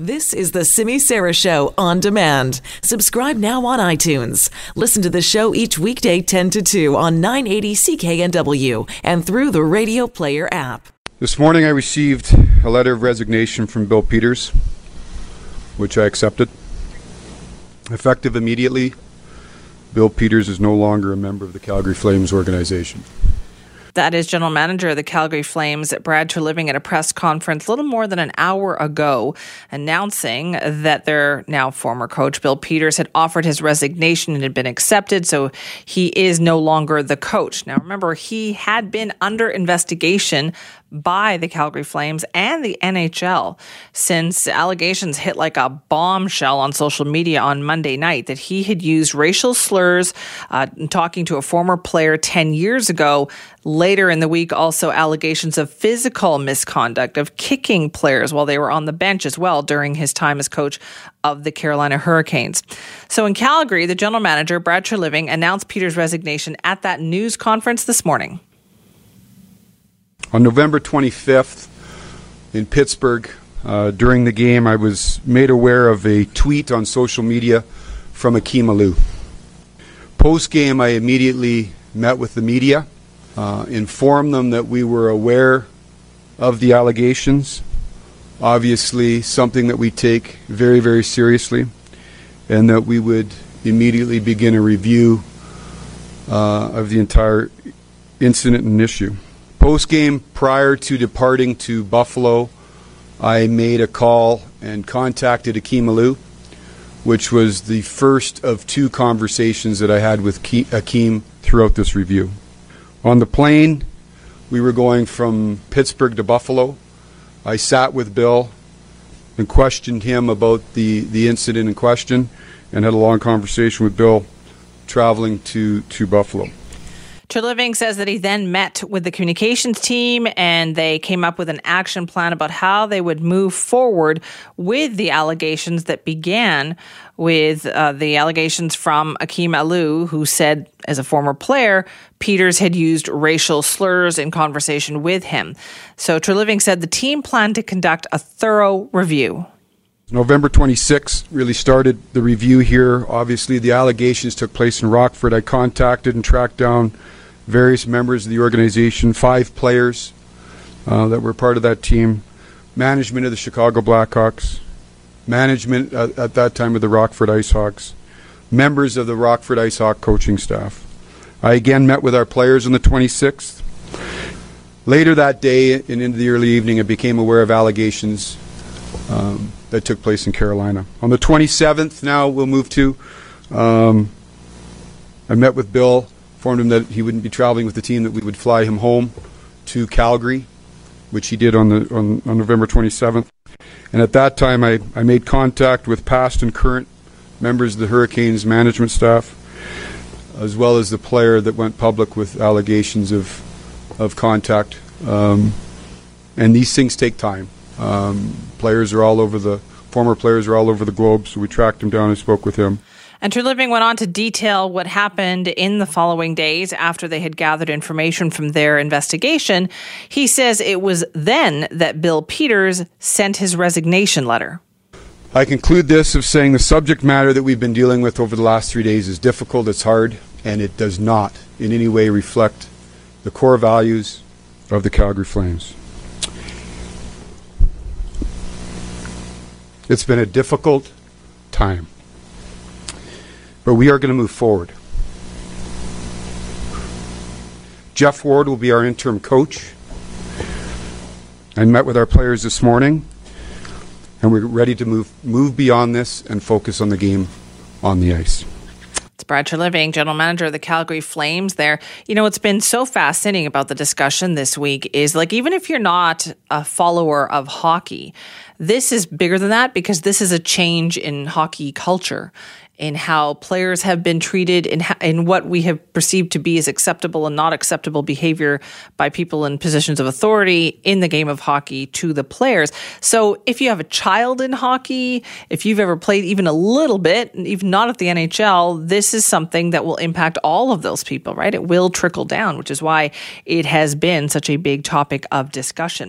This is the Simi Sara Show on demand. Subscribe now on iTunes. Listen to the show each weekday 10 to 2 on 980 CKNW and through the Radio Player app. This morning I received a letter of resignation from Bill Peters, which I accepted. Effective immediately, Bill Peters is no longer a member of the Calgary Flames organization. That is General Manager of the Calgary Flames, Brad Treliving, at a press conference a little more than an hour ago, announcing that their now former coach, Bill Peters, had offered his resignation and had been accepted. So he is no longer the coach. Now, remember, he had been under investigation by the Calgary Flames and the NHL since allegations hit like a bombshell on social media on Monday night that he had used racial slurs uh, talking to a former player 10 years ago. Later in the week, also allegations of physical misconduct, of kicking players while they were on the bench as well during his time as coach of the Carolina Hurricanes. So in Calgary, the general manager, Brad Treliving, announced Peter's resignation at that news conference this morning. On November 25th in Pittsburgh, uh, during the game, I was made aware of a tweet on social media from Akim Aliu. Post game, I immediately met with the media, uh, informed them that we were aware of the allegations. Obviously, something that we take very, very seriously, and that we would immediately begin a review uh, of the entire incident and issue. Post game, prior to departing to Buffalo, I made a call and contacted Akim Aliu, which was the first of two conversations that I had with Akim throughout this review. On the plane, we were going from Pittsburgh to Buffalo. I sat with Bill and questioned him about the, the incident in question and had a long conversation with Bill traveling to, to Buffalo. Treliving says that he then met with the communications team and they came up with an action plan about how they would move forward with the allegations that began with uh, the allegations from Akim Aliu, who said, as a former player, Peters had used racial slurs in conversation with him. So Treliving said the team planned to conduct a thorough review. November 26th really started the review here. Obviously, the allegations took place in Rockford. I contacted and tracked down various members of the organization, five players uh, that were part of that team, management of the Chicago Blackhawks, management at, at that time of the Rockford IceHogs, members of the Rockford IceHog coaching staff. I again met with our players on the 26th. Later that day and into the early evening, I became aware of allegations um, that took place in Carolina. On the 27th, now we'll move to, um, I met with Bill informed him that he wouldn't be traveling with the team, that we would fly him home to Calgary, which he did on, the, on, on November 27th. And at that time, I, I made contact with past and current members of the Hurricanes management staff, as well as the player that went public with allegations of, of contact. Um, and these things take time. Um, players are all over the, former players are all over the globe, so we tracked him down and spoke with him. And Treliving went on to detail what happened in the following days after they had gathered information from their investigation. He says it was then that Bill Peters sent his resignation letter. I conclude this of saying the subject matter that we've been dealing with over the last three days is difficult, it's hard, and it does not in any way reflect the core values of the Calgary Flames. It's been a difficult time. But we are going to move forward. Geoff Ward will be our interim coach. I met with our players this morning, and we're ready to move move beyond this and focus on the game on the ice. It's Brad Treliving, general manager of the Calgary Flames. There, you know, what's been so fascinating about the discussion this week is like, even if you're not a follower of hockey, this is bigger than that because this is a change in hockey culture in how players have been treated, in, in what we have perceived to be as acceptable and not acceptable behavior by people in positions of authority in the game of hockey to the players. So if you have a child in hockey, if you've ever played even a little bit, even not at the NHL, this is something that will impact all of those people, right? It will trickle down, which is why it has been such a big topic of discussion.